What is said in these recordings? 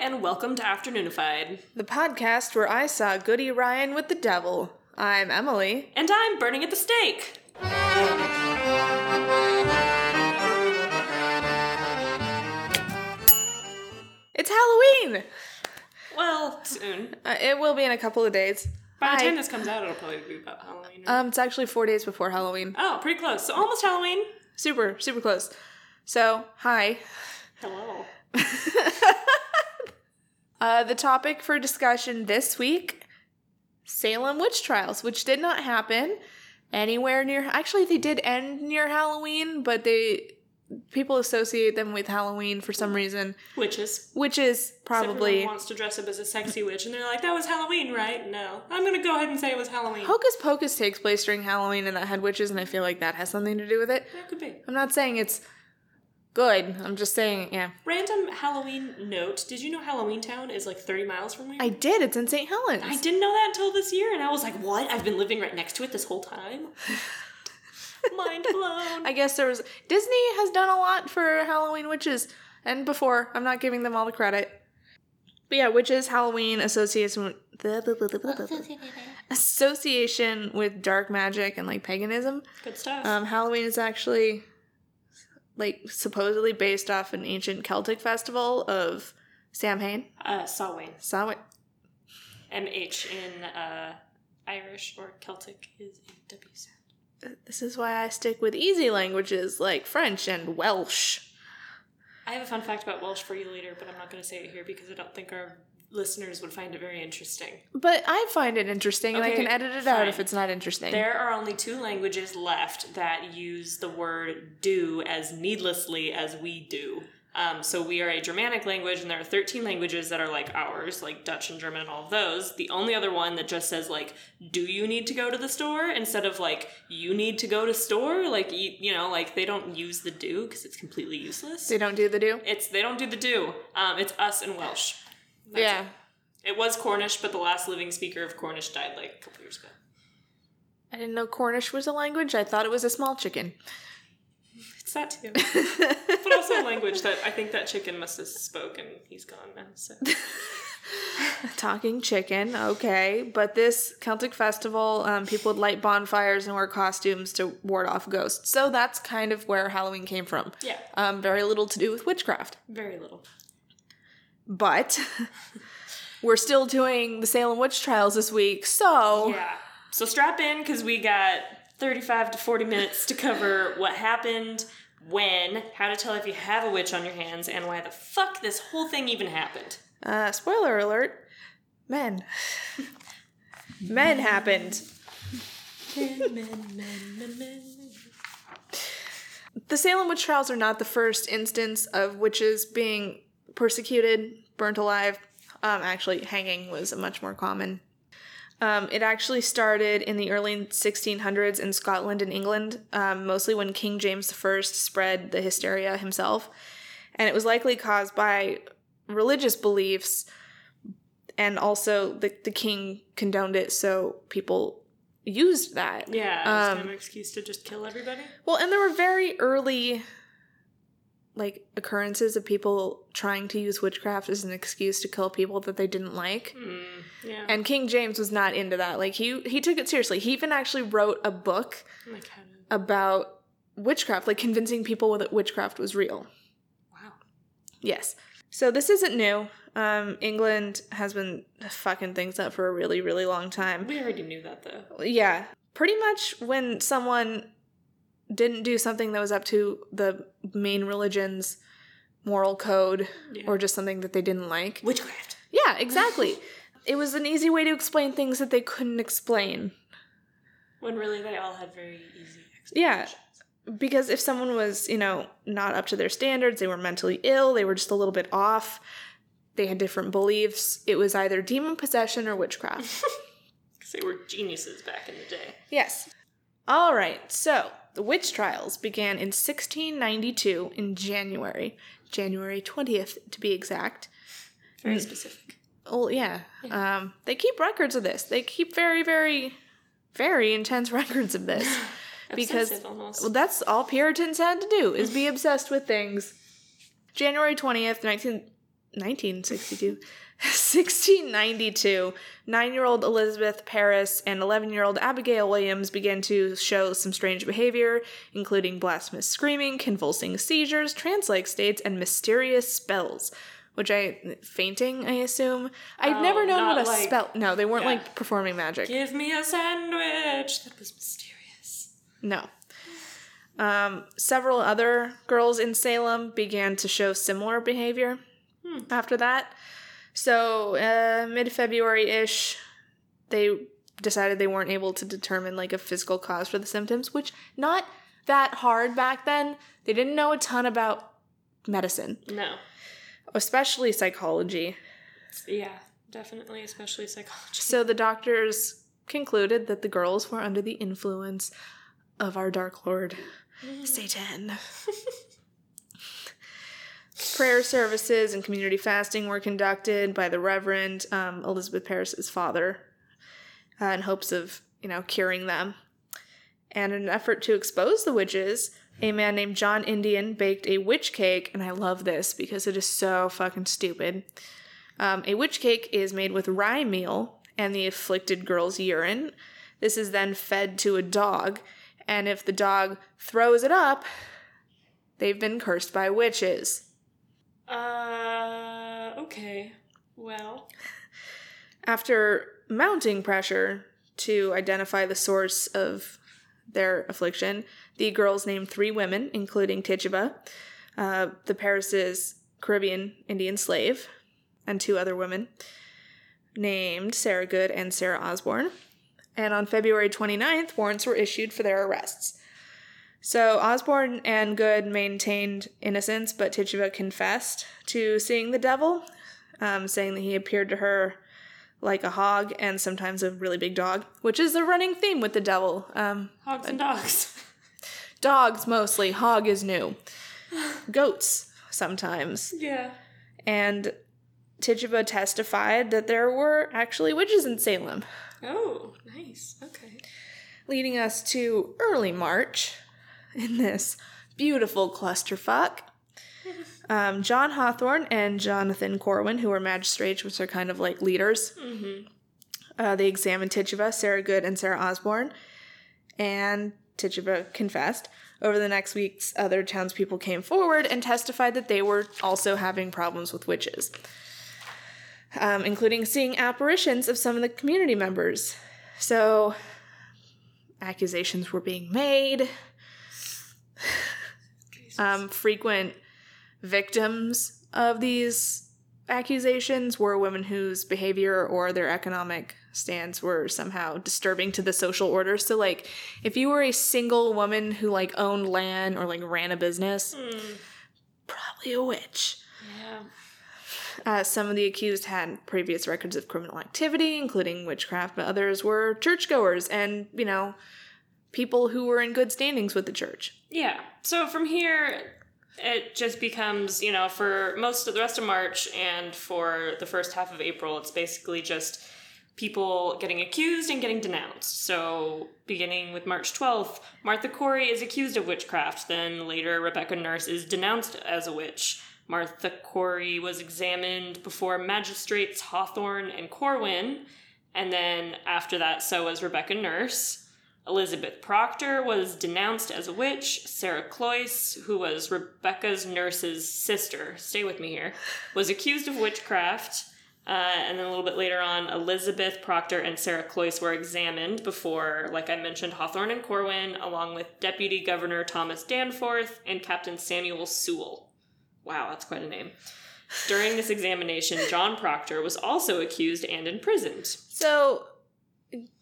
and welcome to Afternoonified. the podcast where I saw Goody Ryan with the devil. I'm Emily. And I'm burning at the stake. It's Halloween! Well, soon. Uh, it will be in a couple of days. By the Hi. time this comes out, it'll probably be about Halloween. right? Um, it's actually four days before Halloween. oh, pretty close. So almost Halloween. Super, super close. So, hi. Hello. Uh, the topic for discussion this week Salem witch trials, which did not happen anywhere near. Actually, they did end near Halloween, but they. People associate them with Halloween for some reason, Witches. which is probably. Everyone wants to dress up as a sexy witch, and they're like, that was Halloween, right? No. I'm gonna go ahead and say it was Halloween. Hocus Pocus takes place during Halloween and that had witches, and I feel like that has something to do with it. That could be. I'm not saying it's good. I'm just saying, yeah. Random Halloween note. Did you know Halloween Town is like 30 miles from here? I did. It's in St. Helens. I didn't know that until this year, and I was like, what? I've been living right next to it this whole time? Mind blown. I guess there was. Disney has done a lot for Halloween witches, and before. I'm not giving them all the credit. But yeah, witches, Halloween, association with, association with dark magic and like paganism. Good stuff. Um, Halloween is actually like supposedly based off an ancient Celtic festival of Samhain. uh, Samhain. Samhain. MH in uh, Irish or Celtic is a W sound. This is why I stick with easy languages like French and Welsh. I have a fun fact about Welsh for you later, but I'm not going to say it here because I don't think our listeners would find it very interesting. But I find it interesting and I can edit it out if it's not interesting. There are only two languages left that use the word do as needlessly as we do. Um, so we are a Germanic language, and there are 13 languages that are like ours, like Dutch and German and all of those. The only other one that just says like, "Do you need to go to the store?" instead of like, "You need to go to store." Like you, you know, like they don't use the do because it's completely useless. They don't do the do? It's they don't do the do. Um, it's us and Welsh. That's yeah. It was Cornish, but the last living speaker of Cornish died like a couple years ago. I didn't know Cornish was a language. I thought it was a small chicken. It's that too. but also a language that I think that chicken must have spoken. He's gone now, so. Talking chicken, okay. But this Celtic festival, um, people would light bonfires and wear costumes to ward off ghosts. So that's kind of where Halloween came from. Yeah, Um, very little to do with witchcraft. very little. But we're still doing the Salem witch trials this week, so Yeah. So strap in because we got 35 to 40 minutes to cover what happened, when, how to tell if you have a witch on your hands, and why the fuck this whole thing even happened. uh, spoiler alert: men, men happened. Men, men, men, men, men. The Salem witch trials are not the first instance of witches being persecuted, burnt alive. Um, actually, hanging was much more common. Um, it actually started in the early 1600s in Scotland and England, um, mostly when King James I spread the hysteria himself. And it was likely caused by religious beliefs, and also the, the king condoned it, so people used that. Yeah, Um, kind of an excuse to just kill everybody. Well, and there were very early like occurrences of people trying to use witchcraft as an excuse to kill people that they didn't like. Mm, yeah. And King James was not into that. Like he he took it seriously. He even actually wrote a book like, about witchcraft, like convincing people that witchcraft was real. wow. Yes. So this isn't new. Um, England has been fucking things up for a really, really long time. We already knew that though. Yeah. Pretty much when someone didn't do something that was up to the main religion's moral code Yeah. or just something that they didn't like. Witchcraft. Yeah, exactly. it was an easy way to explain things that they couldn't explain. When really they all had very easy explanations. Yeah. Because if someone was, you know, not up to their standards, they were mentally ill, they were just a little bit off, they had different beliefs, it was either demon possession or witchcraft. Because they were geniuses back in the day. Yes. All right. So the witch trials began in 1692 in January, January 20th to be exact. Very Mm. specific. Oh yeah. Um, they keep records of this. They keep very, very, very intense records of this because almost. well, that's all Puritans had to do is be obsessed with things. January 20th, 19 1962. 1692, nine year old Elizabeth Parris and 11 year old Abigail Williams began to show some strange behavior, including blasphemous screaming, convulsing seizures, trance like states, and mysterious spells. Which I, fainting, I assume. I'd never known what a like- spell. No, they weren't Yeah. like performing magic. Give me a sandwich. That was mysterious. No. Um, several other girls in Salem began to show similar behavior after that. So, uh, mid February ish, they decided they weren't able to determine like a physical cause for the symptoms, which not that hard back then. They didn't know a ton about medicine, No. especially psychology. Yeah, definitely, especially psychology. So the doctors concluded that the girls were under the influence of our Dark Lord, Satan. Prayer services and community fasting were conducted by the Reverend um, Elizabeth Parris's father uh, in hopes of, you know, curing them. And in an effort to expose the witches, a man named John Indian baked a witch cake, and I love this because it is so fucking stupid. Um, a witch cake is made with rye meal and the afflicted girl's urine. This is then fed to a dog, and if the dog throws it up, they've been cursed by witches. Uh, okay. Well, After mounting pressure to identify the source of their affliction, the girls named three women, including Tituba, uh, the Parris's Caribbean Indian slave, and two other women named Sarah Good and Sarah Osborne. And on February 29th, warrants were issued for their arrests. So Osborne and Good maintained innocence, but Tituba confessed to seeing the devil, um, saying that he appeared to her like a hog and sometimes a really big dog, which is a running theme with the devil. Um, hogs and dogs. dogs mostly, hog is new. Goats sometimes. yeah. And Tituba testified that there were actually witches in Salem, Oh, nice. Okay. leading us to early March in this beautiful clusterfuck. Um, John Hawthorne and Jonathan Corwin, who were magistrates, which are kind of like leaders, uh, they examined Tituba, Sarah Good, and Sarah Osborne, and Tituba confessed. Over the next weeks, other townspeople came forward and testified that they were also having problems with witches, um, including seeing apparitions of some of the community members. So, accusations were being made. Um, frequent victims of these accusations were women whose behavior or their economic stands were somehow disturbing to the social order. So, like, if you were a single woman who like owned land or like ran a business, probably a witch. Yeah. Uh, some of the accused had previous records of criminal activity, including witchcraft, but others were churchgoers and, you know, people who were in good standings with the church. Yeah. So from here, it just becomes, you know, for most of the rest of March and for the first half of April, it's basically just people getting accused and getting denounced. So beginning with March 12th, Martha Corey is accused of witchcraft. Then later, Rebecca Nurse is denounced as a witch. Martha Corey was examined before magistrates Hawthorne and Corwin. And then after that, so was Rebecca Nurse. Elizabeth Proctor was denounced as a witch. Sarah Cloyce, who was Rebecca's nurse's sister, stay with me here, was accused of witchcraft. Uh, and then a little bit later on, Elizabeth Proctor and Sarah Cloyce were examined before, like I mentioned, Hawthorne and Corwin, along with Deputy Governor Thomas Danforth and Captain Samuel Sewall. Wow, that's quite a name. During this examination, John Proctor was also accused and imprisoned. So,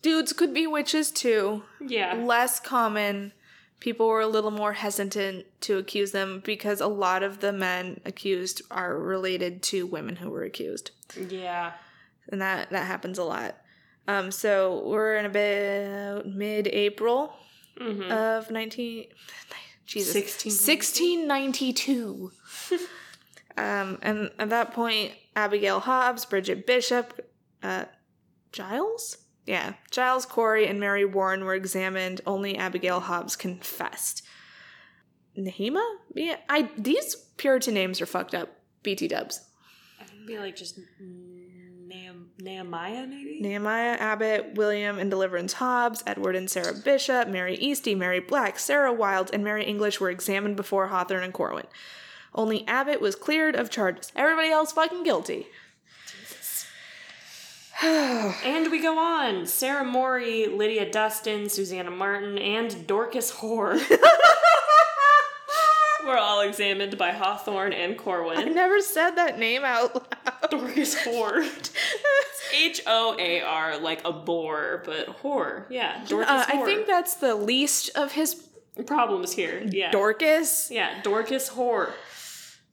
dudes could be witches too. Yeah. Less common. People were a little more hesitant to accuse them because a lot of the men accused are related to women who were accused. Yeah. and that that happens a lot. Um, so we're in about mid-April Mm-hmm. of nineteen. Jesus, 1692. sixteen ninety-two. um, and at that point, Abigail Hobbs, Bridget Bishop, uh, Giles, yeah, Giles Corey, and Mary Warren were examined. Only Abigail Hobbs confessed. Nahima, yeah, I these Puritan names are fucked up. BT Dubs. I be like just Nehem- Nehemiah, maybe? Nehemiah Abbott, William and Deliverance Hobbs, Edward and Sarah Bishop, Mary Easty, Mary Black, Sarah Wild, and Mary English were examined before Hawthorne and Corwin. Only Abbott was cleared of charges. Everybody else fucking guilty. and we go on. Sarah Morey, Lydia Dustin, Susanna Martin, and Dorcas Hoare were all examined by Hawthorne and Corwin. I never said that name out loud. Dorcas Hoare. H O A R, like a boar, but whore. Yeah, Dorcas Uh, I think that's the least of his problems here. Yeah. Dorcas. Yeah, Dorcas Hoare.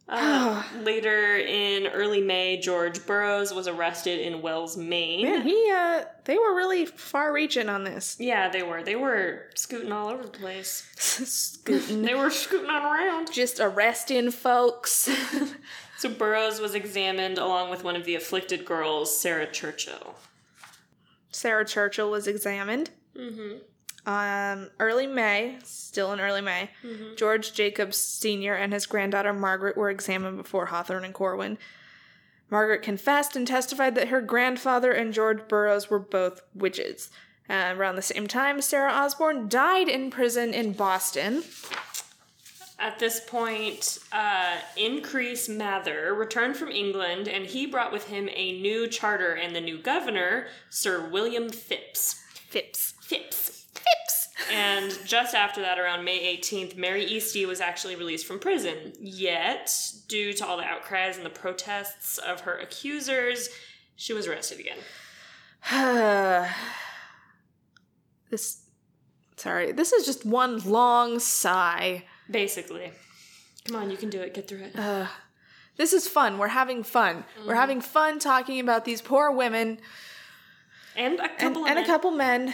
Uh, later in early May, George Burroughs was arrested in Wells, Maine. Man, he uh they were really far reaching on this. Yeah, they were. They were scooting all over the place. Scooting. They were scooting on around. Just arresting folks. So Burroughs was examined along with one of the afflicted girls, Sarah Churchill. Sarah Churchill was examined. Mm-hmm. Um, early May, still in early May, George Jacobs Sr. and his granddaughter Margaret were examined before Hawthorne and Corwin. Margaret confessed and testified that her grandfather and George Burroughs were both witches. Uh, around the same time, Sarah Osborne died in prison in Boston. At this point, uh, Increase Mather returned from England, and he brought with him a new charter and the new governor, Sir William Phips. Phips. Phips. And just after that, around May 18th, Mary Easty was actually released from prison. Yet, due to all the outcries and the protests of her accusers, she was arrested again. this. Sorry, this is just one long sigh. Basically. Come on, you can do it. Get through it. Uh, this is fun. We're having fun. We're having fun talking about these poor women And a and, couple of and a couple men.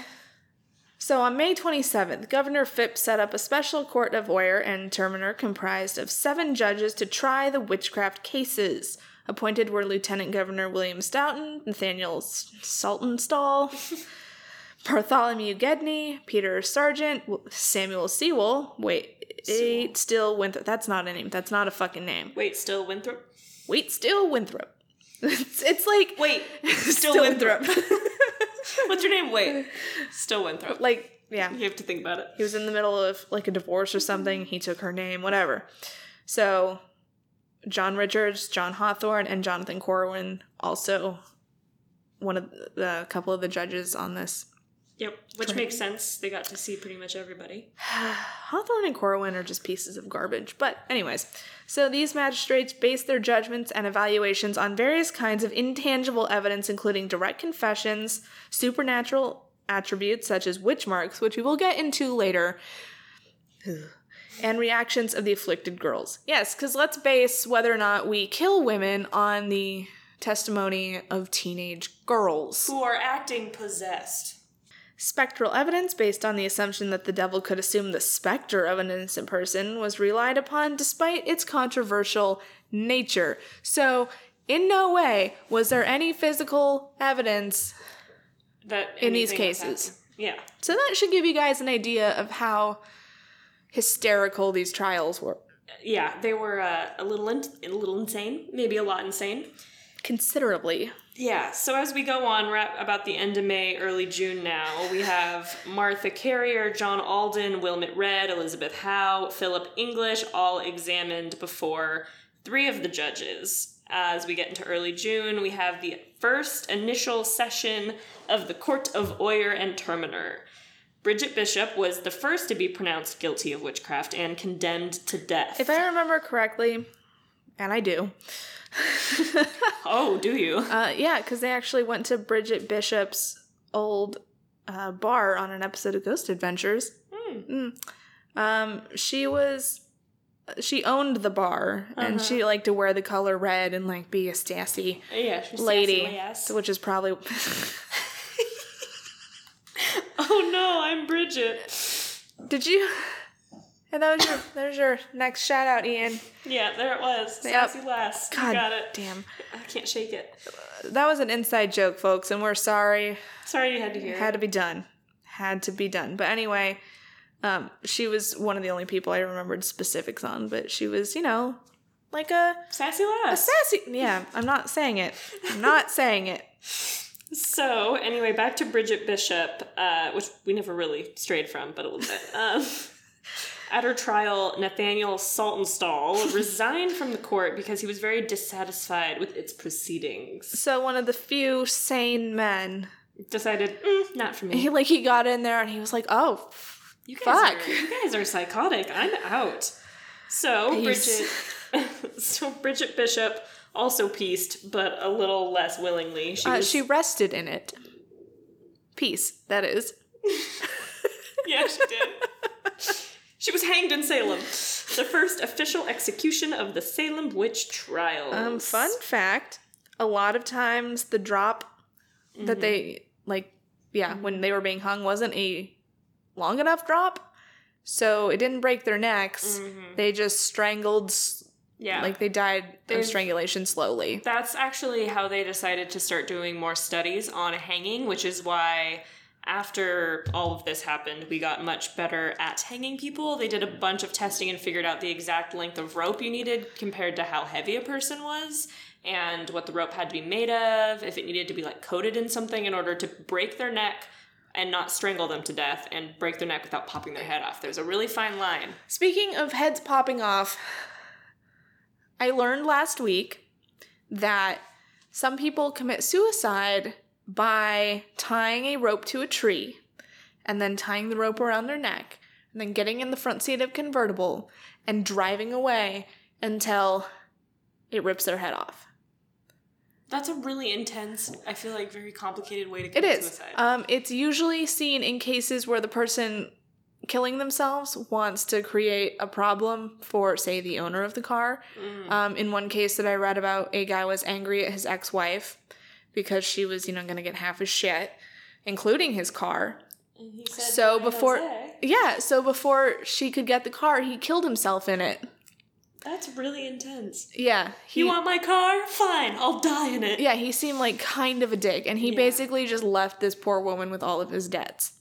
So on May 27th, Governor Phips set up a special court of oyer and terminer comprised of seven judges to try the witchcraft cases. Appointed were Lieutenant Governor William Stoughton, Nathaniel S- Saltonstall, Bartholomew Gedney, Peter Sargent, W- Samuel Sewall. Wait, wait, still Winthrop. That's not a name. That's not a fucking name. Wait, still Winthrop? Wait, still Winthrop. it's, it's like Wait, still, Still Winthrop. What's your name? Wait, still Winthrop. like yeah. You have to think about it. He was in the middle of like a divorce or something. He took her name, whatever. So, John Richards, John Hawthorne, and Jonathan Corwin also one of the a couple of the judges on this. Yep, which makes sense. They got to see pretty much everybody. Hawthorne and Corwin are just pieces of garbage. But, anyways, so these magistrates base their judgments and evaluations on various kinds of intangible evidence, including direct confessions, supernatural attributes such as witch marks, which we will get into later, and reactions of the afflicted girls. Yes, because let's base whether or not we kill women on the testimony of teenage girls. Who are acting possessed. Spectral evidence, based on the assumption that the devil could assume the specter of an innocent person, was relied upon despite its controversial nature. So, in no way was there any physical evidence. That In these cases. Yeah. So, that should give you guys an idea of how hysterical these trials were. Yeah, they were uh, a little in- a little insane, maybe a lot insane. Considerably. Yeah, so as we go on, we're at about the end of May, early June now. We have Martha Carrier, John Alden, Wilmot Red, Elizabeth Howe, Philip English, all examined before three of the judges. As we get into early June, we have the first initial session of the Court of Oyer and Terminer. Bridget Bishop was the first to be pronounced guilty of witchcraft and condemned to death. If I remember correctly, and I do, oh, do you? uh, yeah, because they actually went to Bridget Bishop's old uh, bar on an episode of Ghost Adventures. Mm. Um, she was she owned the bar and Uh-huh. she liked to wear the color red and like be a sassy Yeah, she's lady, sassy which is probably Oh no, I'm Bridget. did you. And that was your there's your next shout out, Ian. Yeah, there it was. Yep. Sassy lass. You God got it. damn, I can't shake it. that was an inside joke, folks, and we're sorry. Sorry you had to hear. had it. to be done had to be done but anyway um she was one of the only people i remembered specifics on but she was you know like a, Sassy a lass. sassy. Yeah, I'm not saying it. I'm not saying it. So anyway, back to Bridget Bishop, uh, which we never really strayed from, but a little bit. Um, at her trial, Nathaniel Saltonstall resigned from the court because he was very dissatisfied with its proceedings. So one of the few sane men, Decided, mm, not for me. he like he got in there and he was like, "Oh, You guys Fuck. are you guys are psychotic. I'm out. So Peace. Bridget, so Bridget Bishop also pieced, but a little less willingly. She uh, was, she rested in it." Peace. That is. yeah, she did. She was hanged in Salem, the first official execution of the Salem witch trials. Um, fun fact: a lot of times the drop that they like, yeah, when they were being hung wasn't a long enough drop, so it didn't break their necks. They just strangled, Yeah, like they died They've- of strangulation slowly. That's actually how they decided to start doing more studies on hanging, which is why after all of this happened, we got much better at hanging people. They did a bunch of testing and figured out the exact length of rope you needed compared to how heavy a person was and what the rope had to be made of, if it needed to be like coated in something in order to break their neck and not strangle them to death and break their neck without popping their head off. There's a really fine line. Speaking of heads popping off, I learned last week that some people commit suicide by tying a rope to a tree and then tying the rope around their neck and then getting in the front seat of convertible and driving away until it rips their head off. That's a really intense, I feel like very complicated way to It commit is. suicide. Um, it's usually seen in cases where the person killing themselves wants to create a problem for, say, the owner of the car. Mm. Um, in one case that I read about, a guy was angry at his ex wife because she was, you know, going to get half his shit, including his car. And he said, So before, Jose." yeah, so before she could get the car, he killed himself in it. That's really intense. Yeah, he. You want my car? Fine, I'll die in it. yeah, he seemed like kind of a dick, and he Yeah. basically just left this poor woman with all of his debts.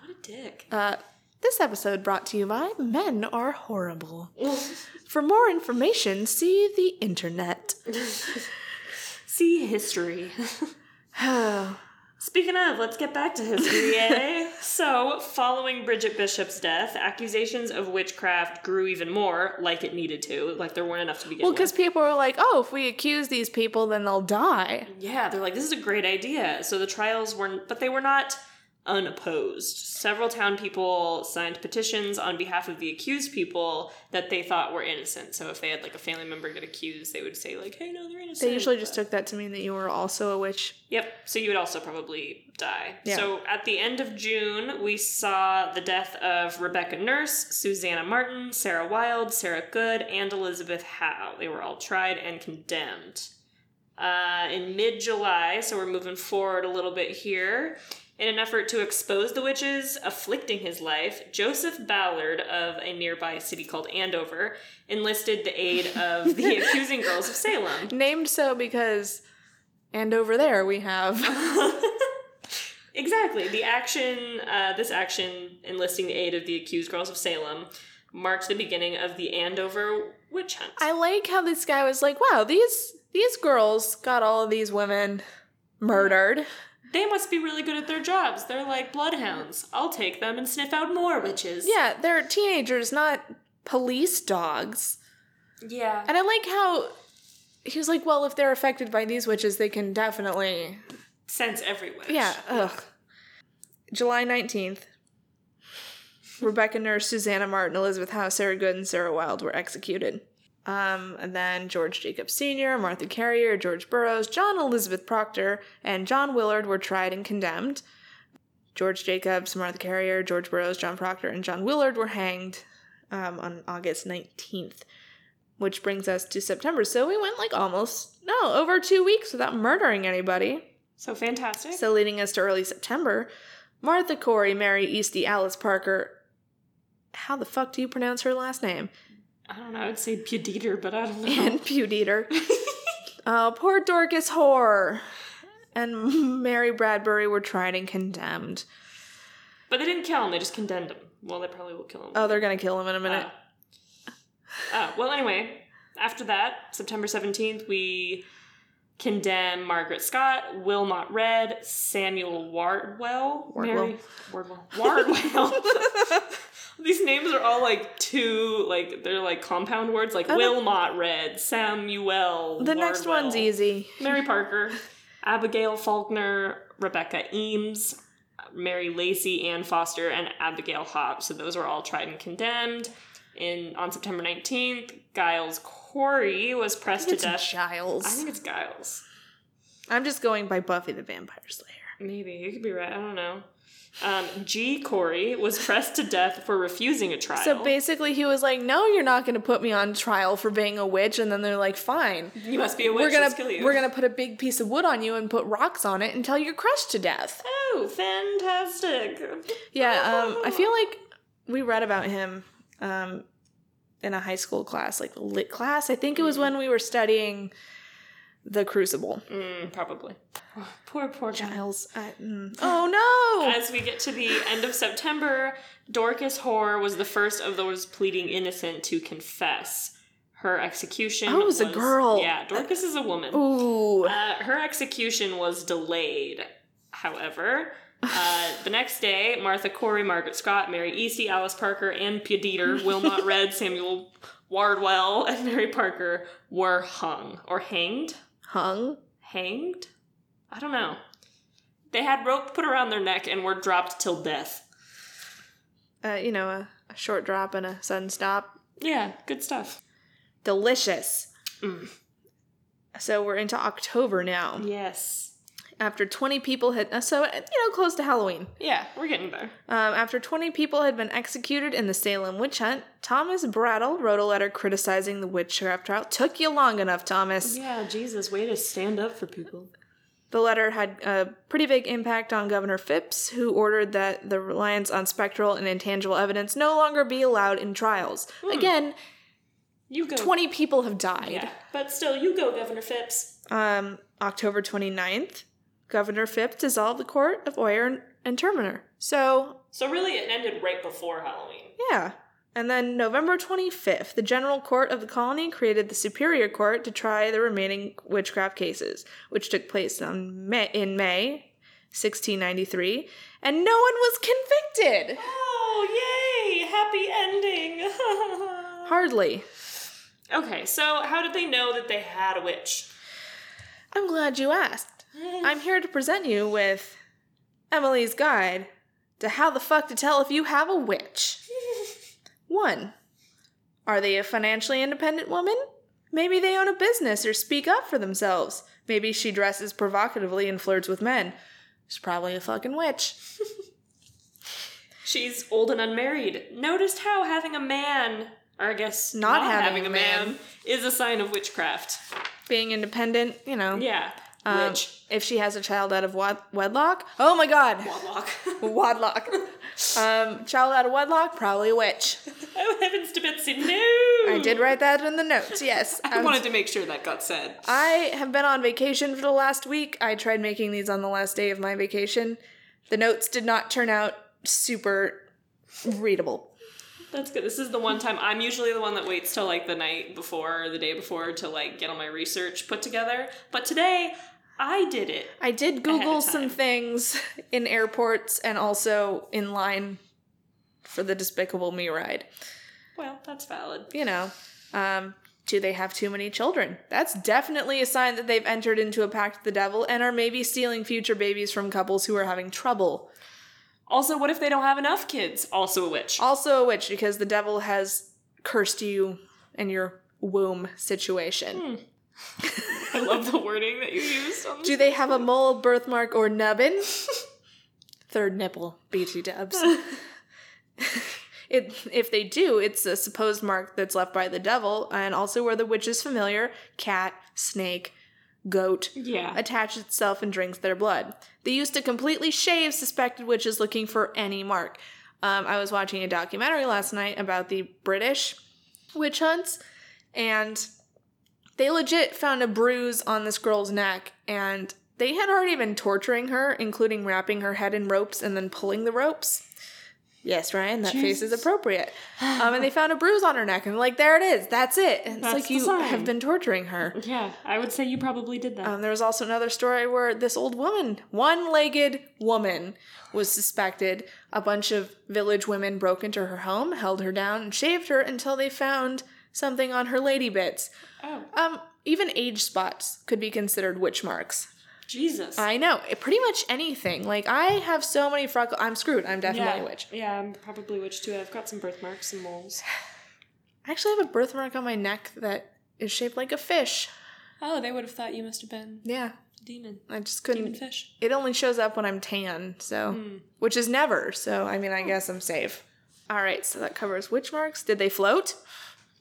What a dick. Uh, this episode brought to you by Men Are Horrible. For more information, see the internet. See history. Speaking of, let's get back to history, eh? So, following Bridget Bishop's death, accusations of witchcraft grew even more, like it needed to. Like there weren't enough to begin well, with. Well, because people were like, oh, if we accuse these people, then they'll die. Yeah, they're like, this is a great idea. So the trials weren't, but they were not unopposed. Several town people signed petitions on behalf of the accused people that they thought were innocent. So if they had like a family member get accused, they would say like, "Hey, no, they're innocent." They usually just took that to mean that you were also a witch. Yep. So you would also probably die. Yeah. So at the end of June, we saw the death of Rebecca Nurse, Susanna Martin, Sarah Wild, Sarah Good, and Elizabeth Howe. They were all tried and condemned. Uh, in mid July, so we're moving forward a little bit here. In an effort to expose the witches afflicting his life, Joseph Ballard of a nearby city called Andover enlisted the aid of the accusing girls of Salem. Named so because, and over there we have. exactly. The action, uh, this action enlisting the aid of the accused girls of Salem, marked the beginning of the Andover witch hunt. I like how this guy was like, wow, these these girls got all of these women murdered. They must be really good at their jobs. They're like bloodhounds. I'll take them and sniff out more witches. Yeah, they're teenagers, not police dogs. Yeah. And I like how he was like, well, if they're affected by these witches, they can definitely. Sense every witch. Yeah, ugh. July 19th. Rebecca Nurse, Susanna Martin, Elizabeth Howe, Sarah Good, and Sarah Wild were executed. Um, and then George Jacob Sr., Martha Carrier, George Burroughs, John Elizabeth Proctor, and John Willard were tried and condemned. George Jacobs, Martha Carrier, George Burroughs, John Proctor, and John Willard were hanged um, on August 19th, which brings us to September. So we went like almost, no, over two weeks without murdering anybody. So fantastic. So leading us to early September, Martha Corey, Mary Easty, Alice Parker. How the fuck do you pronounce her last name? I don't know. I would say Pudeater, but I don't know. And Pewed Eater. uh, poor Dorcas Hoare and Mary Bradbury were tried and condemned. but they didn't kill him. They just condemned him. Well, they probably will kill him. Oh, they're gonna kill him in a minute. Oh. Oh, well, anyway, after that, September 17th, we condemn Margaret Scott, Wilmot Red, Samuel Wardwell, Wardwell. Mary Wardwell, Wardwell. These names are all like two, like they're like compound words, like Wilmot Red, Samuel. The next one's easy. Mary Parker, Abigail Faulkner, Rebecca Eames, Mary Lacey, Ann Foster, and Abigail Hobbs. So those were all tried and condemned. In on September 19th, Giles Corey was pressed to It's death. Giles. I think it's Giles. I'm just going by Buffy the Vampire Slayer. Maybe. You could be right. I don't know. Um, G. Corey was pressed to death for refusing a trial. So basically, he was like, "No, you're not going to put me on trial for being a witch." And then they're like, "Fine, you must be a witch. we're gonna we're gonna put a big piece of wood on you and put rocks on it until you're crushed to death." Oh, fantastic. Yeah, um, I feel like we read about him um, in a high school class, like lit class. I think it was when we were studying the Crucible. Mm, probably. Poor, poor. Giles. I, mm. Oh no! As we get to the end of September, Dorcas Hoare was the first of those pleading innocent to confess. Her execution. Oh, it was a girl. Yeah, Dorcas is a woman. Ooh. Uh, her execution was delayed. However, uh, the next day, Martha Corey, Margaret Scott, Mary Easty, Alice Parker, Ann Dieter, Wilmot Red, Samuel Wardwell, and Mary Parker were hung or hanged. Hung. Hanged? I don't know. They had rope put around their neck and were dropped till death. Uh, you know, a, a short drop and a sudden stop. Yeah, good stuff. Delicious. Mm. So we're into October now. Yes. After 20 people had, uh, so, you know, close to Halloween. Yeah, we're getting there. Um, after 20 people had been executed in the Salem witch hunt, Thomas Brattle wrote a letter criticizing the witchcraft trial. Took you long enough, Thomas. Yeah, Jesus, way to stand up for people. The letter had a pretty big impact on Governor Phips, who ordered that the reliance on spectral and intangible evidence no longer be allowed in trials. Again, You go. 20 people have died. Yeah, but still, you go, Governor Phips. Um, October 29th, Governor Phips dissolved the court of Oyer and Terminer. So, So really, it ended right before Halloween. yeah. And then November 25th, the General Court of the Colony created the Superior Court to try the remaining witchcraft cases, which took place on May, in May 1693, and no one was convicted. Oh, yay! Happy ending. Hardly. okay, so how did they know that they had a witch? I'm glad you asked. I'm here to present you with Emily's guide to how the fuck to tell if you have a witch. 1. Are they a financially independent woman? Maybe they own a business or speak up for themselves. Maybe she dresses provocatively and flirts with men. She's probably a fucking witch. She's old and unmarried. Noticed how having a man, or I guess Not not, having having, a a man, is a sign of witchcraft. Being independent, you know. Yeah, Um, witch. if she has a child out of wed- wedlock, oh my god, Wadlock. wadlock. um, child out of wedlock, probably a witch. oh heavens to Betsy, no! I did write that in the notes. Yes, I Um, wanted to make sure that got said. I have been on vacation for the last week. I tried making these on the last day of my vacation. The notes did not turn out super readable. That's good. This is the one time I'm usually the one that waits till like the night before or the day before to like get all my research put together. But today I did it. I did Google some things in airports and also in line for the Despicable Me ride. Well, that's valid. You know, um, do they have too many children? That's definitely a sign that they've entered into a pact with the devil and are maybe stealing future babies from couples who are having trouble. Also, what if they don't have enough kids? Also a witch. Also a witch because the devil has cursed you and your womb situation. Hmm. I love the wording that you used on. Do they have a mole, birthmark, or nubbin? Third nipple, BT dubs. it, if they do, it's a supposed mark that's left by the devil, and also where the witch is familiar cat, snake, goat Yeah. attach itself and drinks their blood. They used to completely shave suspected witches looking for any mark. Um, I was watching a documentary last night about the British witch hunts, and they legit found a bruise on this girl's neck, and they had already been torturing her, including wrapping her head in ropes and then pulling the ropes. Yes, Ryan, that face is appropriate. Um, and they found a bruise on her neck, and like, there it is. That's it. And it's That's like you sign. have been torturing her. Yeah, I would say you probably did that. Um, there was also another story where this old woman, one legged woman, was suspected. A bunch of village women broke into her home, held her down, and shaved her until they found something on her lady bits. oh, Um, even age spots could be considered witch marks. Jesus. I know, it- pretty much anything. Like, I have so many freckles. I'm screwed. I'm definitely yeah, a witch. Yeah, I'm probably witch too. I've got some birthmarks and moles. I actually have a birthmark on my neck that is shaped like a fish. Oh, they would have thought you must have been Yeah, a demon. I just couldn't. fish. It only shows up when I'm tan, so hmm. which is never. So I mean, I oh. guess I'm safe. All right, so that covers witch marks. Did they float?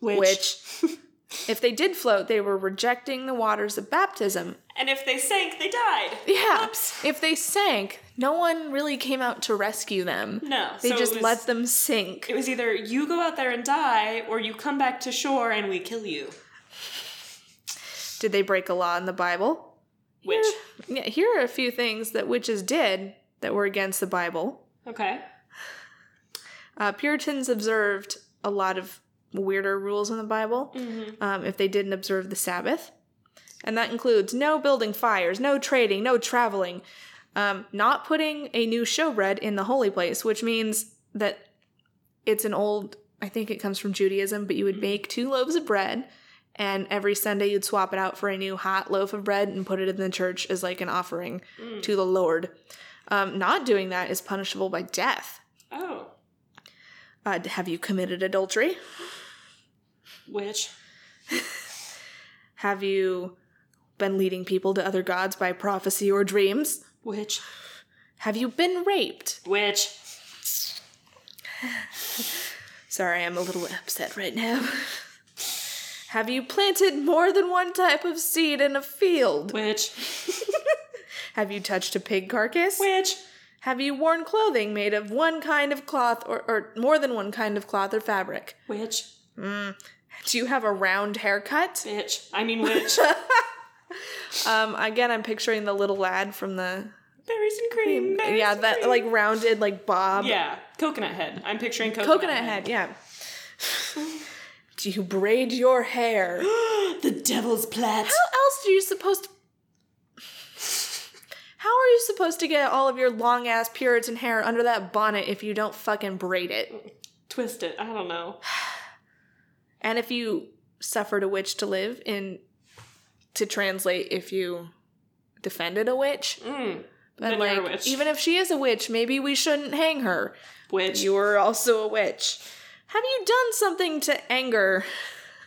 Witch. if they did float, they were rejecting the waters of baptism. And if they sank, they died. Yeah. Oops. If they sank, no one really came out to rescue them. No. They so just was- let them sink. It was either you go out there and die, or you come back to shore and we kill you. Did they break a law in the Bible? Witch. Yeah, here are a few things that witches did that were against the Bible. Okay. Uh, Puritans observed a lot of weirder rules in the Bible um, if they didn't observe the Sabbath. And that includes no building fires, no trading, no traveling, um, not putting a new showbread in the holy place, which means that it's an old, I think it comes from Judaism, but you would make two loaves of bread. And every Sunday, you'd swap it out for a new hot loaf of bread and put it in the church as like an offering to the Lord. Um, not doing that is punishable by death. Oh. Uh, have you committed adultery? Which? Have you been leading people to other gods by prophecy or dreams? Witch. Have you been raped? Witch. Sorry, I'm a little upset right now. Have you planted more than one type of seed in a field? Witch. Have you touched a pig carcass? Witch. Have you worn clothing made of one kind of cloth or, or more than one kind of cloth or fabric? Witch. Hmm. Do you have a round haircut? Bitch. I mean witch. Um, again, I'm picturing the little lad from the Berries and cream. berries yeah that cream. like rounded like bob Yeah. Coconut head. I'm picturing coconut, coconut head. Yeah. Do you braid your hair? the devil's plait. How else are you supposed to? How are you supposed to get all of your long ass Puritan hair under that bonnet if you don't fucking braid it? Twist it. I don't know. And if you suffered a witch to live in, to translate, if you defended a witch, Mm. but Then you're a like witch. even if she is a witch, maybe we shouldn't hang her. Witch. You are also a witch. Have you done something to anger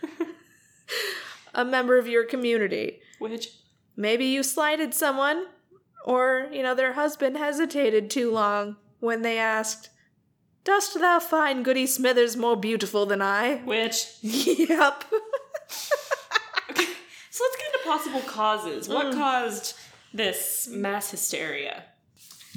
a member of your community? Witch. Maybe you slighted someone, or, you know, their husband hesitated too long when they asked, Dost thou find Goody Smithers more beautiful than I? Witch. yep. So let's get into possible causes. What caused this mass hysteria?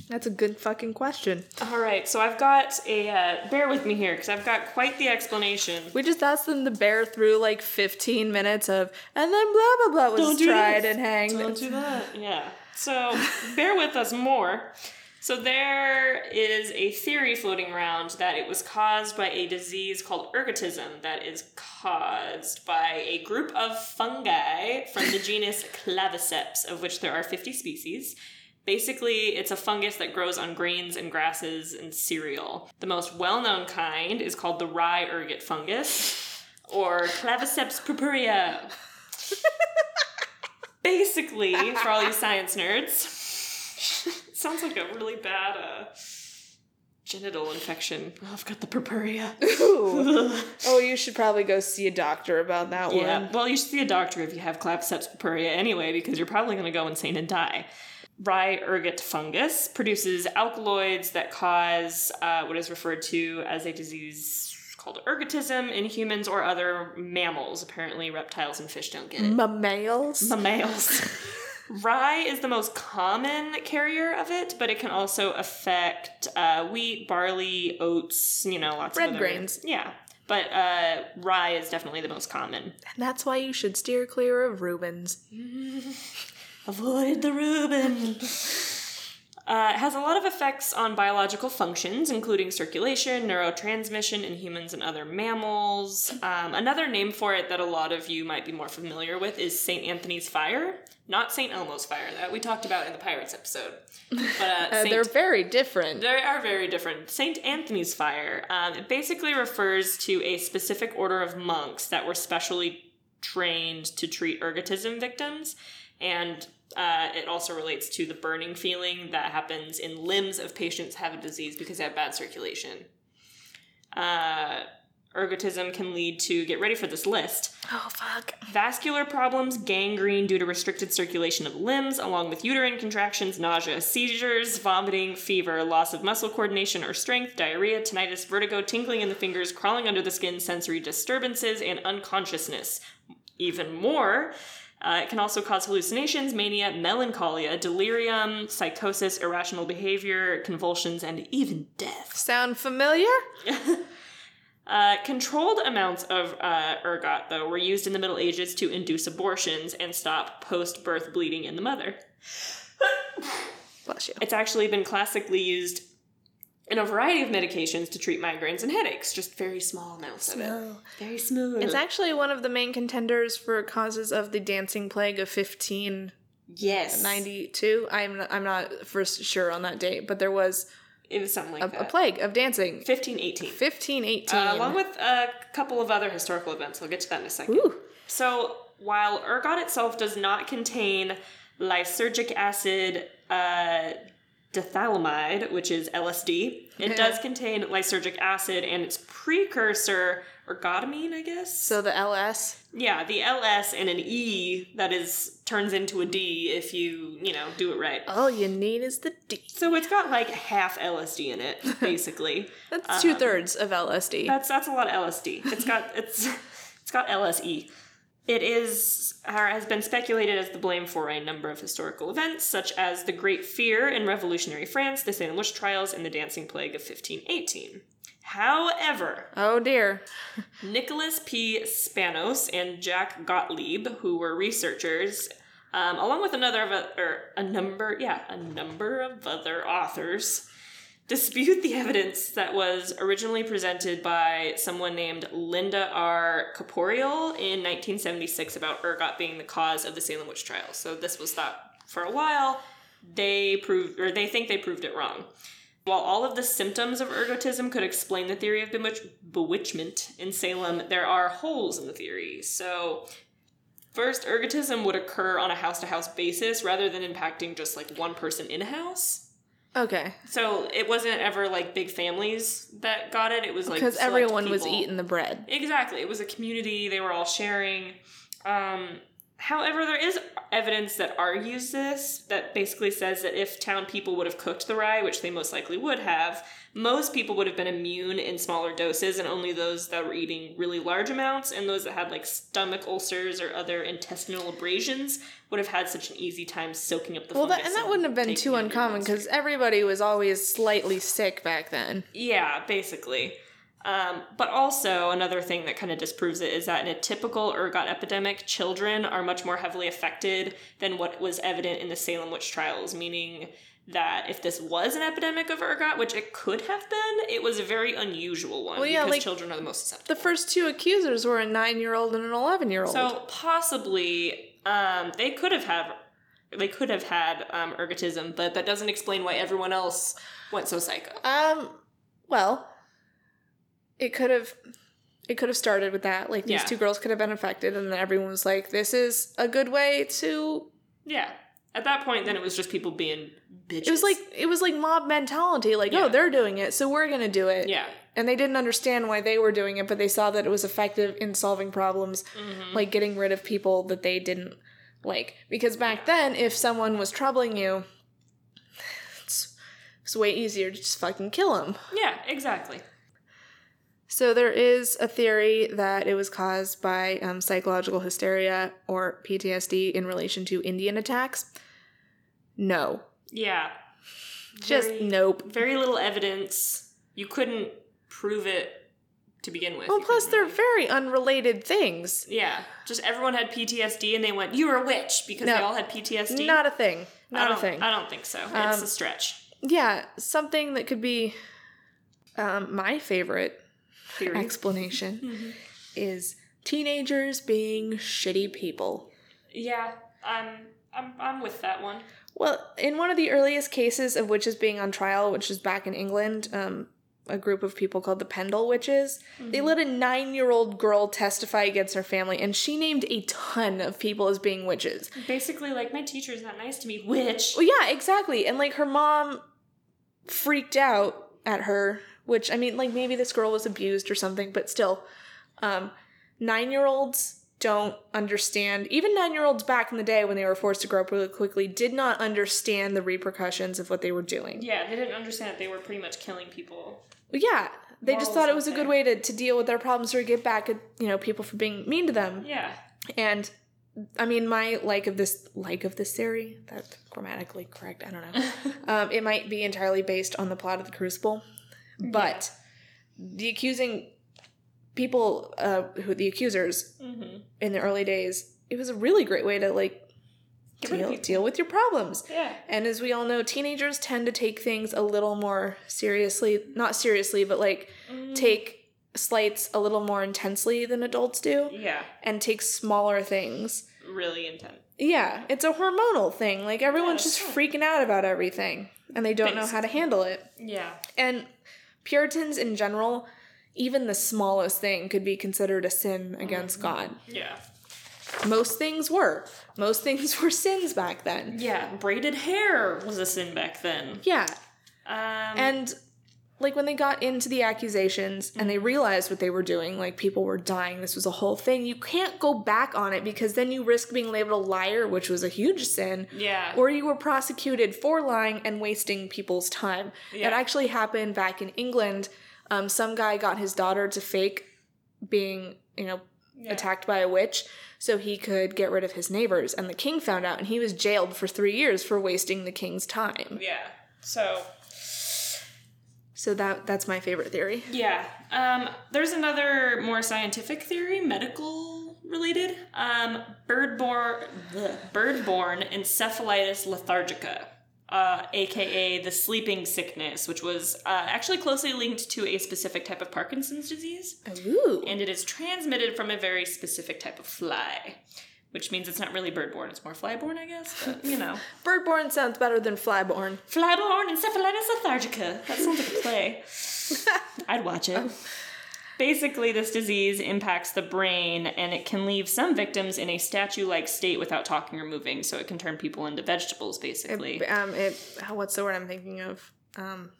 That's a good fucking question. All right, so I've got a. Uh, bear with me here because I've got quite the explanation. We just asked them to bear through like 15 minutes of, and then blah blah blah was do tried this. and hanged. Don't do that. Yeah. So bear with us more. So there is a theory floating around that it was caused by a disease called ergotism that is caused by a group of fungi from the genus Claviceps, of which there are 50 species. Basically, it's a fungus that grows on grains and grasses and cereal. The most well-known kind is called the rye ergot fungus, or Claviceps purpurea. Basically, for all you science nerds, sounds like a really bad uh, genital infection. Oh, I've got the purpurea. Ooh. oh, you should probably go see a doctor about that yeah. one. Well, you should see a doctor if you have Claviceps purpurea anyway, because you're probably going to go insane and die. Rye ergot fungus produces alkaloids that cause uh, what is referred to as a disease called ergotism in humans or other mammals. Apparently, reptiles and fish don't get it. Mammals. Mammals. Rye is the most common carrier of it, but it can also affect uh, wheat, barley, oats, you know, lots Red of other grains. Yeah. But uh, rye is definitely the most common. And that's why you should steer clear of Reubens. Avoid the Reuben. Uh, it has a lot of effects on biological functions, including circulation, neurotransmission in humans and other mammals. Um, another name for it that a lot of you might be more familiar with is St. Anthony's fire, not St. Elmo's fire that we talked about in the Pirates episode. But uh, Uh, they're very different. they are very different. St. Anthony's fire. Um, it basically refers to a specific order of monks that were specially trained to treat ergotism victims, and uh, it also relates to the burning feeling that happens in limbs of patients who have a disease because they have bad circulation. Uh, ergotism can lead to get ready for this list Oh fuck. vascular problems, gangrene due to restricted circulation of limbs, along with uterine contractions, nausea, seizures, vomiting, fever, loss of muscle coordination or strength, diarrhea, tinnitus, vertigo, tingling in the fingers, crawling under the skin, sensory disturbances, and unconsciousness. Even more, uh, it can also cause hallucinations, mania, melancholia, delirium, psychosis, irrational behavior, convulsions, and even death. Sound familiar? Uh, controlled amounts of uh, ergot, though, were used in the Middle Ages to induce abortions and stop post birth bleeding in the mother. Bless you. It's actually been classically used in a variety of medications to treat migraines and headaches, just very small amounts of it. Very smooth. It's actually one of the main contenders for causes of the dancing plague of 1592. yes. 92. I'm not, I'm not for sure on that date, but there was It was something like a, a plague of dancing. 1518. 1518. Uh, along with a couple of other historical events. We'll get to that in a second. Ooh. So, while ergot itself does not contain lysergic acid uh, diethylamide, which is LSD, it does contain lysergic acid and its precursor, ergotamine, I guess. So the LS. yeah, the LS and an E that is turns into a D if you you know do it right. All you need is the D. So it's got like half LSD in it, basically. That's um, two thirds of LSD. That's that's a lot of LSD. It's got it's it's got LSE. It is or has been speculated as the blame for a number of historical events, such as the Great Fear in Revolutionary France, the Salem witch trials, and the Dancing Plague of 1518. However, oh dear. Nicholas P. Spanos and Jack Gottlieb, who were researchers, um, along with another of a, or a number, yeah, a number of other authors, dispute the evidence that was originally presented by someone named Linda R. Caporael in 1976 about ergot being the cause of the Salem witch trials. So this was thought for a while. They proved, or they think they proved it wrong. While all of the symptoms of ergotism could explain the theory of bewitch- bewitchment in Salem, there are holes in the theory. So, first, ergotism would occur on a house to house basis rather than impacting just like one person in a house. Okay. So, it wasn't ever like big families that got it, it was like Because everyone was eating the bread. Exactly. It was a community, they were all sharing. Um, however, there is evidence that argues this, that basically says that if town people would have cooked the rye, which they most likely would have, most people would have been immune in smaller doses, and only those that were eating really large amounts and those that had like stomach ulcers or other intestinal abrasions would have had such an easy time soaking up the Well, that, and that wouldn't have been too uncommon because everybody was always slightly sick back then. Yeah, basically. Um, but also, another thing that kind of disproves it is that in a typical ergot epidemic, children are much more heavily affected than what was evident in the Salem witch trials, meaning that if this was an epidemic of ergot, which it could have been, it was a very unusual one Well, yeah, because like- children are the most susceptible. The first two accusers were a nine year old and an 11 year old. So possibly um, they could have had they could have had um, ergotism, but that doesn't explain why everyone else went so psycho. Um, well, it could have. It could have started with that. Like these Yeah. two girls could have been affected, and then everyone was like, "This is a good way to." Yeah. At that point, then it was just people being bitches. It was like it was like mob mentality. Like, Yeah. oh, they're doing it, so we're gonna do it. yeah, And they didn't understand why they were doing it, but they saw that it was effective in solving problems, Mm-hmm. like getting rid of people that they didn't like. Because back then, if someone was troubling you, it's, it's way easier to just fucking kill them. yeah, exactly. So there is a theory that it was caused by um, psychological hysteria or PTSD in relation to Indian attacks. No, Yeah, just Very- nope. very little evidence. You couldn't prove it to begin with. Well, plus they're really- very unrelated things. yeah, just everyone had PTSD and they went, "You're a witch" because No. they all had PTSD. Not a thing. Not a thing. I don't think so. It's Um, a stretch. Yeah, something that could be um, my favorite Theory. explanation Mhm. is teenagers being shitty people. Yeah, I'm I'm I'm with that one. Well, in one of the earliest cases of witches being on trial, which is back in England, um, a group of people called the Pendle Witches, they let a nine year old girl testify against her family, and she named a ton of people as being witches. Basically, like my teacher's not nice to me. witch. Well, yeah, exactly. And like her mom freaked out at her, which I mean, like maybe this girl was abused or something, but still, um, nine year olds don't understand. Even nine year olds back in the day when they were forced to grow up really quickly did not understand the repercussions of what they were doing. yeah, they didn't understand that they were pretty much killing people. Yeah. They just thought it was a good way to, to deal with their problems or get back at you know people for being mean to them. Yeah. And I mean, my like of this like of this theory that's grammatically correct. I don't know. um, it might be entirely based on the plot of the Crucible, but the accusing people, uh, who the accusers mm-hmm. in the early days, it was a really great way to like Get rid of deal, deal with your problems. Yeah. And as we all know, teenagers tend to take things a little more seriously, not seriously, but like Mm. take slights a little more intensely than adults do Yeah. and take smaller things. Really intense. Yeah, it's a hormonal thing. Like everyone's that's just freaking out about everything and they don't know how to handle it. Yeah. And Puritans in general, even the smallest thing could be considered a sin against God. Yeah. Most things were. Most things were sins back then. Yeah. Braided hair was a sin back then. Yeah. Um, And like when they got into the accusations and they realized what they were doing, like people were dying, this was a whole thing, you can't go back on it because then you risk being labeled a liar, which was a huge sin. yeah. Or you were prosecuted for lying and wasting people's time. Yeah. It actually happened back in England. Um, some guy got his daughter to fake being, you know, Yeah. attacked by a witch so he could get rid of his neighbors. And the king found out and he was jailed for three years for wasting the king's time. yeah. So So that that's my favorite theory. Yeah. Um, there's another more scientific theory, medical related. Um, bird-born, bird-born encephalitis lethargica, uh, aka the sleeping sickness, which was uh, actually closely linked to a specific type of Parkinson's disease, Ooh. and it is transmitted from a very specific type of fly. Which means it's not really bird-born; it's more fly-born, I guess. But you know, Birdborn sounds better than flyborn. Flyborn encephalitis lethargica. That sounds like a play. I'd watch it. Basically, this disease impacts the brain and it can leave some victims in a statue like state without talking or moving, so it can turn people into vegetables, basically. Um, it. What's the word I'm thinking of? Um,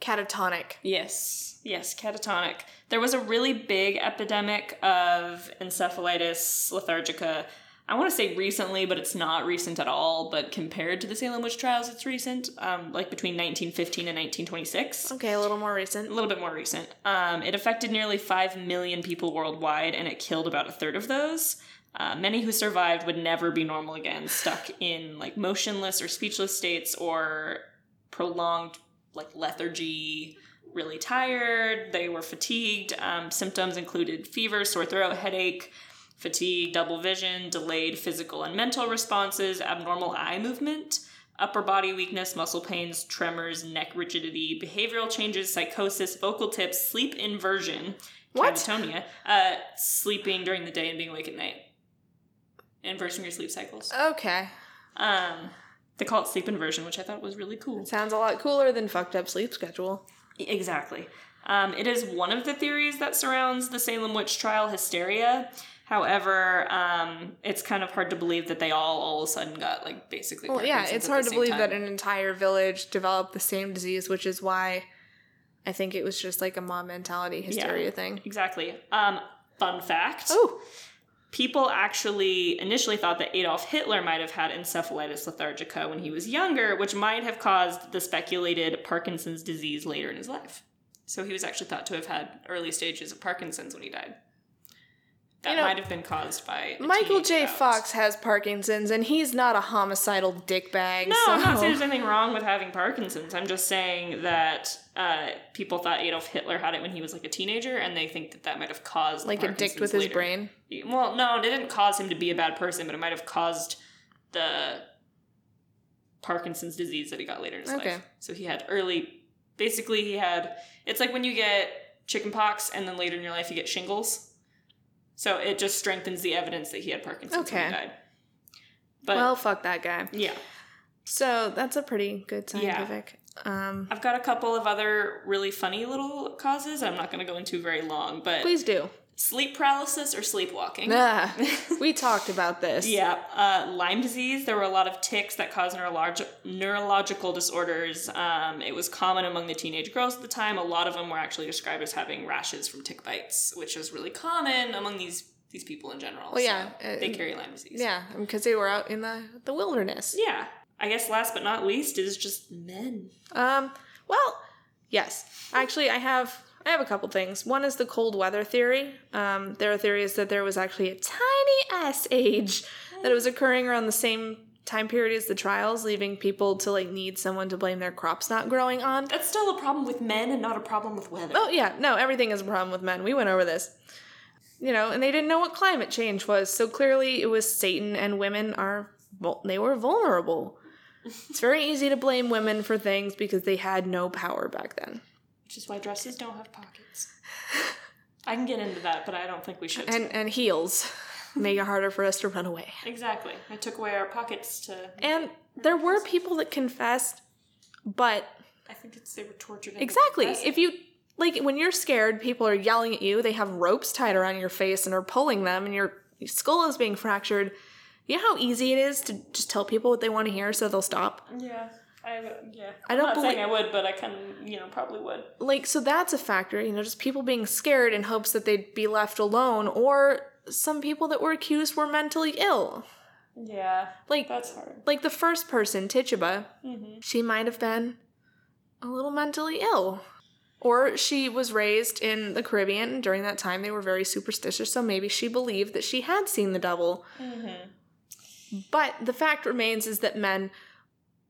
catatonic. Yes, yes, catatonic. There was a really big epidemic of encephalitis lethargica. I want to say recently, but it's not recent at all. But compared to the Salem witch trials, it's recent, um, like between 1915 and 1926. Okay, a little more recent. a little bit more recent. Um, it affected nearly 5 million people worldwide and it killed about a third of those. Uh, many who survived would never be normal again, stuck in like motionless or speechless states or prolonged like lethargy, really tired. They were fatigued. Um, symptoms included fever, sore throat, headache, fatigue, double vision, delayed physical and mental responses, abnormal eye movement, upper body weakness, muscle pains, tremors, neck rigidity, behavioral changes, psychosis, vocal tics, sleep inversion, What? catatonia, uh, sleeping during the day and being awake at night. Inversing your sleep cycles. Okay, Um, they call it sleep inversion, which I thought was really cool. sounds a lot cooler than fucked up sleep schedule. Exactly. Um, it is one of the theories that surrounds the Salem witch trial hysteria. However, um, it's kind of hard to believe that they all all of a sudden got like basically. Well, yeah, it's hard to believe time. that an entire village developed the same disease, which is why I think it was just like a mob mentality hysteria thing. Exactly. Um, fun fact. Oh, People actually initially thought that Adolf Hitler might have had encephalitis lethargica when he was younger, which might have caused the speculated Parkinson's disease later in his life. So he was actually thought to have had early stages of Parkinson's when he died. That You know, might have been caused by Michael J. Fox has Parkinson's, and he's not a homicidal dickbag. No, so. I'm not saying there's anything wrong with having Parkinson's. I'm just saying that uh, people thought Adolf Hitler had it when he was like a teenager, and they think that that might have caused the a dick with Parkinson's his brain. Well, no, it didn't cause him to be a bad person, but it might have caused the Parkinson's disease that he got later in his Okay. life. So he had early, basically, he had, it's like when you get chickenpox and then later in your life you get shingles. So it just strengthens the evidence that he had Parkinson's when Okay. he died. But well, fuck that guy. yeah, So that's a pretty good Yeah. scientific. Um, I've got a couple of other really funny little causes. I'm not going to go into very long, but please do. Sleep paralysis or sleepwalking. Ah, we talked about this. Yeah, uh, Lyme disease. There were a lot of ticks that cause neurolog- neurological disorders. Um, it was common among the teenage girls at the time. A lot of them were actually described as having rashes from tick bites, which is really common among these these people in general. Well, yeah, So uh, they carry Lyme disease. Yeah, because they were out in the the wilderness. yeah. I guess last but not least is just men. Um, well, yes. Actually, I have I have a couple things. One is the cold weather theory. Um, there are theories that there was actually a tiny ice age that it was occurring around the same time period as the trials, leaving people to like need someone to blame their crops not growing on. That's still a problem with men and not a problem with weather. Oh yeah, no, everything is a problem with men. We went over this. You know, and they didn't know what climate change was, so clearly it was Satan and women are vul- they were vulnerable. It's very easy to blame women for things because they had no power back then. Which is why dresses don't have pockets. I can get into that, but I don't think we should. And and heels make it harder for us to run away. exactly. I took away our pockets to. And there were people that confessed, but I think it's they were tortured. exactly, if you like when you're scared, people are yelling at you, they have ropes tied around your face and are pulling them and your skull is being fractured. You know how easy it is to just tell people what they want to hear so they'll stop? Yeah, I yeah. I I'm don't not saying I would, but I can, you know, probably would. Like, so that's a factor, you know, just people being scared in hopes that they'd be left alone, or some people that were accused were mentally ill. Yeah, Like, that's hard. like the first person, Tituba, mm-hmm. she might have been a little mentally ill. Or she was raised in the Caribbean. and During that time, they were very superstitious, so maybe she believed that she had seen the devil. Mm-hmm. But the fact remains is that men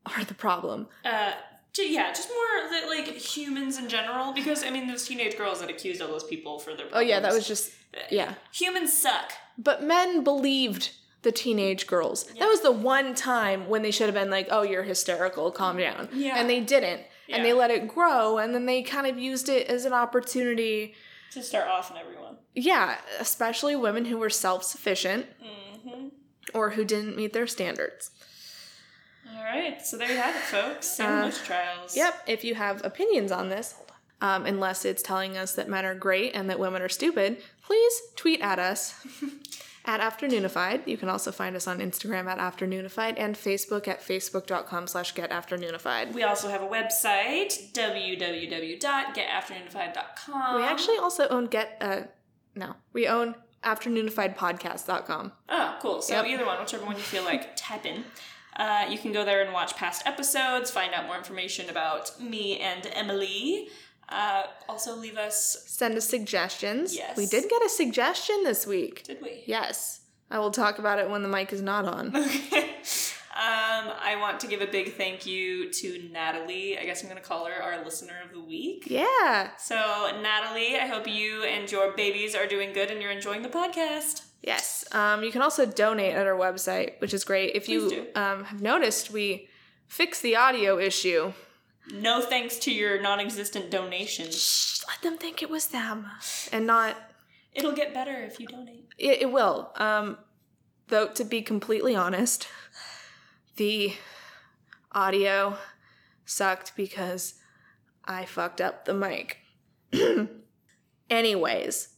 are the problem. Uh, yeah, just more that like humans in general, because I mean, those teenage girls that accused all those people for their. Oh, yeah, that was just, yeah. humans suck. But men believed the teenage girls. That was the one time when they should have been like, oh, you're hysterical, calm down. Yeah. And they didn't. And they let it grow, and then they kind of used it as an opportunity To start off on everyone. Yeah, especially women who were self sufficient Mm-hmm. or who didn't meet their standards. All right, so there you have it, folks. Uh, trials. Yep, if you have opinions on this, um, unless it's telling us that men are great and that women are stupid, please tweet at us at Afternoonified. You can also find us on Instagram at Afternoonified and Facebook at facebook.com slash getafternoonified. We also have a website, www.getafternoonified.com. We actually also own Get, uh, no, we own afternoonifiedpodcast.com. Oh, cool. So Yep. either one, whichever one you feel like, tap in. Uh, you can go there and watch past episodes, find out more information about me and Emily. Uh, also, leave us. Send us suggestions. Yes. We did get a suggestion this week. Did we? Yes. I will talk about it when the mic is not on. Okay. Um, I want to give a big thank you to Natalie. I guess I'm going to call her our listener of the week. Yeah. So, Natalie, I hope you and your babies are doing good and you're enjoying the podcast. Yes. Um, you can also donate at our website, which is great. If you um, have noticed, we fixed the audio issue. No thanks to your non existent donations. Shh, let them think it was them and not. It'll get better if you donate. It, it will. Um, though, to be completely honest, the audio sucked because I fucked up the mic. Anyways,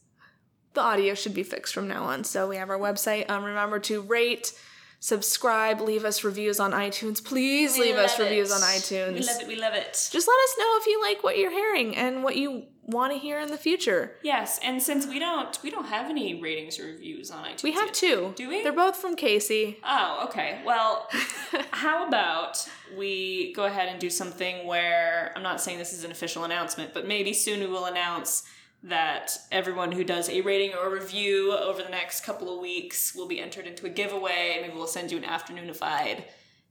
the audio should be fixed from now on. So we have our website. Um, remember to rate, subscribe, leave us reviews on iTunes. Please leave us love reviews on iTunes. We love it. We love it. Just let us know if you like what you're hearing and what you want to hear in the future. Yes, and since we don't we don't have any ratings or reviews on iTunes. We have yet. two. Do we? They're both from Casey. Oh, okay. Well, how about we go ahead and do something where I'm not saying this is an official announcement, but maybe soon we will announce that everyone who does a rating or review over the next couple of weeks will be entered into a giveaway. Maybe we'll send you an afternoonified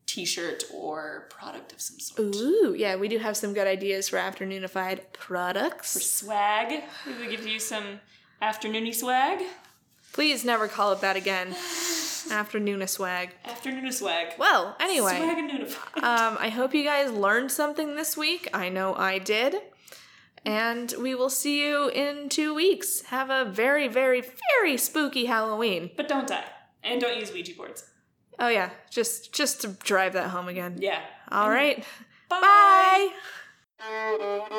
t-shirt or product of some sort. Ooh, yeah, we do have some good ideas for afternoonified products. For swag. We give you some afternoony swag. Please never call it that again. Afternoon swag. Afternoon swag. Well, anyway. Swag and um, I hope you guys learned something this week. I know I did and we will see you in two weeks. Have a very, very, very spooky Halloween. But don't die. And don't use Ouija boards. Oh yeah. Just just to drive that home again. Yeah. All and right. Bye. bye.